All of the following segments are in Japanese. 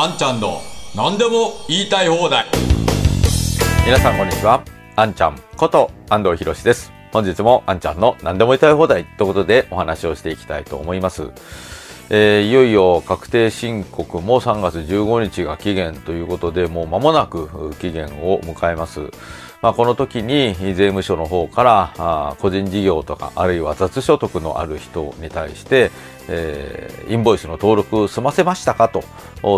あんちゃんの何でも言いたい放題皆さんこんにちは。あんちゃんこと安藤博です。本日もあんちゃんの何でも言いたい放題ということでお話をしていきたいと思います。えーいよいよ確定申告も3月15日が期限ということで、もう間もなく期限を迎えます。まあ、この時に税務署の方からあ個人事業とかあるいは雑所得のある人に対して、えーインボイスの登録済ませましたかと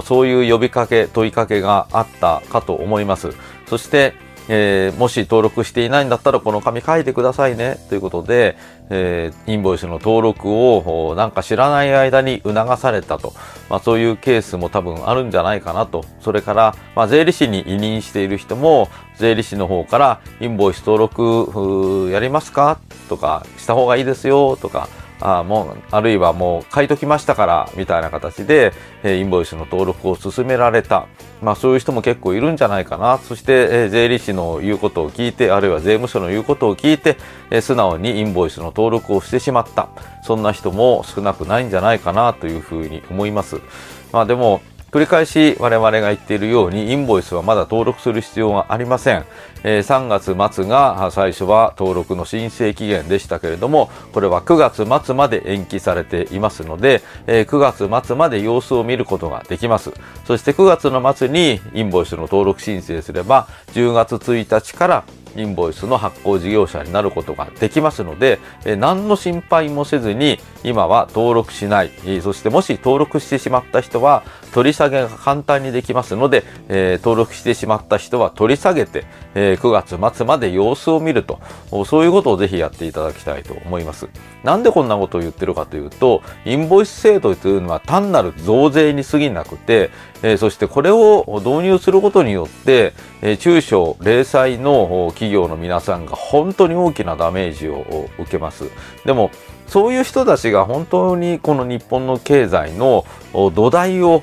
そういう呼びかけ問いかけがあったかと思います。そして、えーもし登録していないんだったらこの紙書いてくださいね。ということで、えーインボイスの登録をなんか知らない間に促されたと、まあ、そういうケースも多分あるんじゃないかなと。それから、まあ、税理士に委任している人も税理士の方からインボイス登録やりますか？とかした方がいいですよ。とかあもうあるいはもう買いときましたからみたいな形で、えインボイスの登録を進められた、まあ、そういう人も結構いるんじゃないかな。そして、え税理士の言うことを聞いてあるいは税務署の言うことを聞いて、え素直にインボイスの登録をしてしまった。そんな人も少なくないんじゃないかなというふうに思います。まあ、でも繰り返し我々が言っているようにインボイスはまだ登録する必要がありません、えー3月末が最初は登録の申請期限でしたけれどもこれは9月末まで延期されていますので、えー9月末まで様子を見ることができます。そして9月の末にインボイスの登録申請すれば10月1日からインボイスの発行事業者になることができますので、えー何の心配もせずに今は登録しない、えーそしてもし登録してしまった人は取り下げが簡単にできますので、えー登録してしまった人は取り下げて、えー9月末まで様子を見るとそういうことをぜひやっていただきたいと思います。なんでこんなことを言ってるかというとインボイス制度というのは単なる増税に過ぎなくて、えーそしてこれを導入することによって、え中小零細の企業の皆さんが本当に大きなダメージを受けます。でもそういう人たちが本当にこの日本の経済の土台を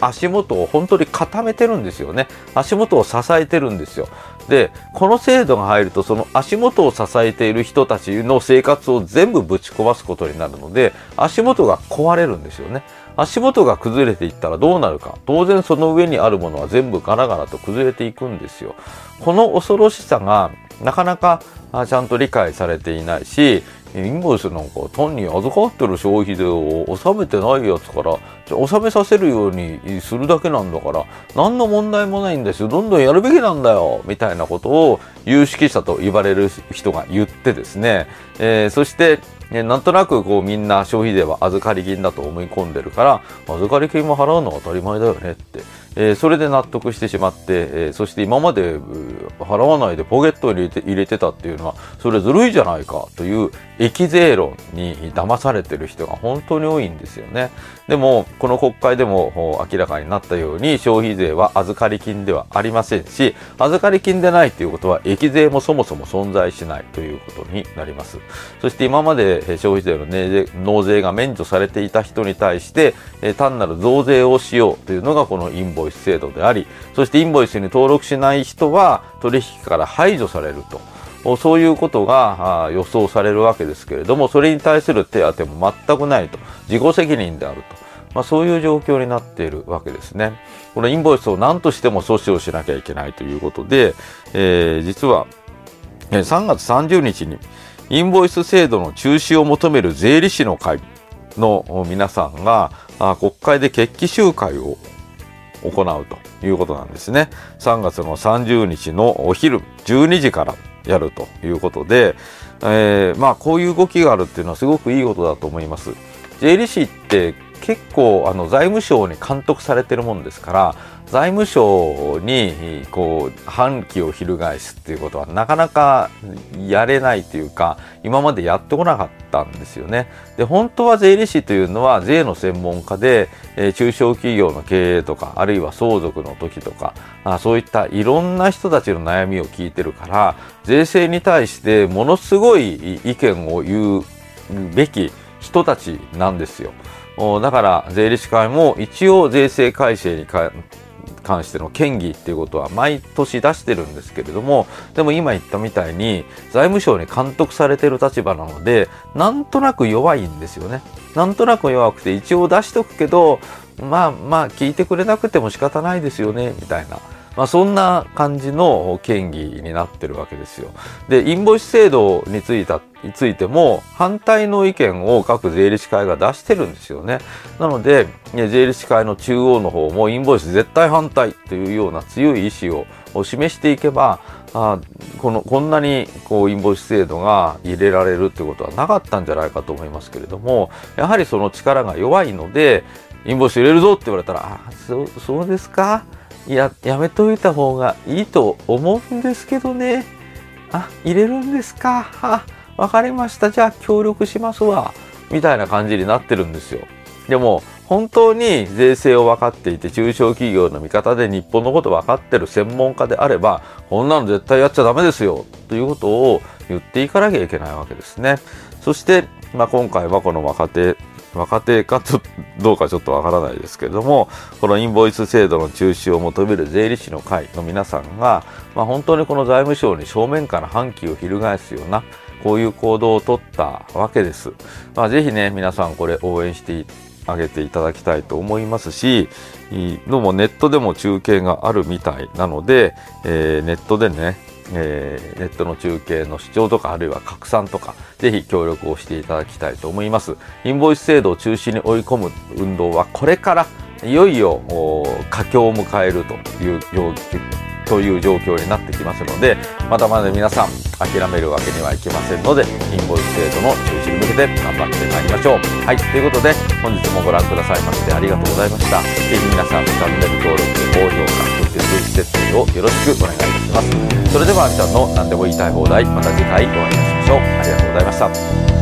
足元を本当に固めてるんですよね。足元を支えてるんですよ。で、この制度が入るとその足元を支えている人たちの生活を全部ぶち壊すことになるので、足元が壊れるんですよね。足元が崩れていったらどうなるか。当然その上にあるものは全部ガラガラと崩れていくんですよ。この恐ろしさがなかなかちゃんと理解されていないし、インボイスなんか単に預かってる消費税を納めてないやつからじゃ納めさせるようにするだけなんだから何の問題もないんですよ。どんどんやるべきなんだよ。みたいなことを有識者と言われる人が言ってですね、えーそしてねなんとなくこうみんな消費税は預かり金だと思い込んでるから預かり金も払うのは当たり前だよねって、えーそれで納得してしまって、えーそして今まで払わないでポケットに入れて入れてたっていうのはそれずるいじゃないかという益税論に騙されてる人が本当に多いんですよね。でもこの国会でも明らかになったように消費税は預かり金ではありませんし預かり金でないということは益税もそもそも存在しないということになります。そして今まで消費税の納税が免除されていた人に対してえ単なる増税をしようというのがこのインボイス制度でありそしてインボイスに登録しない人は取引から排除されると。おそういうことが予想されるわけですけれどもそれに対する手当も全くないと自己責任であると、まあ、そういう状況になっているわけですね。このインボイスを何としても阻止をしなきゃいけないということで、えー実はえ3月30日にインボイス制度の中止を求める税理士の会の皆さんがあ国会で決起集会を行うということなんですね。3月の30日のお昼12時からやるということで、えーまあこういう動きがあるっていうのはすごくいいことだと思います。税理士って結構あの財務省に監督されてるもんですから財務省にこう反旗を翻すっていうことはなかなかやれないというか今までやってこなかったんですよね。で本当は税理士というのは税の専門家で、えー中小企業の経営とかあるいは相続の時とかあそういったいろんな人たちの悩みを聞いてるから税制に対してものすごい意見を言うべき人たちなんですよ。だから税理士会も一応税制改正に関しての権議っていうことは毎年出してるんですけれどもでも今言ったみたいに財務省に監督されてる立場なのでなんとなく弱いんですよね。なんとなく弱くて一応出しとくけどまあまあ聞いてくれなくても仕方ないですよねみたいな。まあ、そんな感じの権議になってるわけですよ。で、インボイス制度についたについても反対の意見を各税理士会が出してるんですよね。なので、税理士会の中央の方もインボイス絶対反対というような強い意志を示していけば、あこのこんなにこうインボイス制度が入れられるってことはなかったんじゃないかと思いますけれどもやはりその力が弱いのでインボイス入れるぞって言われたらあそうそうですか？ややめといた方がいいと思うんですけどね。あ入れるんですか？あわかりました。じゃあ協力しますわ。みたいな感じになってるんですよ。でも本当に税制を分かっていて中小企業の味方で日本のこと分かってる専門家であればこんなの絶対やっちゃダメですよ。ということを言っていかなきゃいけないわけですね。そして、まあ、今回はこの若手若手かとどうかちょっとわからないですけれどもこのインボイス制度の中止を求める税理士の会の皆さんが、まあ、本当にこの財務省に正面から反旗を翻すようなこういう行動をとったわけです。まあ、ぜひね皆さんこれ応援してあげていただきたいと思いますしどうもネットでも中継があるみたいなので、えー、ネットでね、えー、ネットの中継の視聴とかあるいは拡散とかぜひ協力をしていただきたいと思いますインボイス制度を中止に追い込む運動はこれからいよいよ佳境を迎えるというという状況になってきますのでまだまだ皆さん諦めるわけにはいきませんのでインボイス制度の中止に向けて頑張ってまいりましょう。はいということで本日もご覧くださいましてありがとうございました。ぜひ皆さんチャンネル登録高評価そして通知設定をよろしくお願いいたします。それではあんちゃんの何でも言いたい放題また次回お会いいたしましょう。ありがとうございました。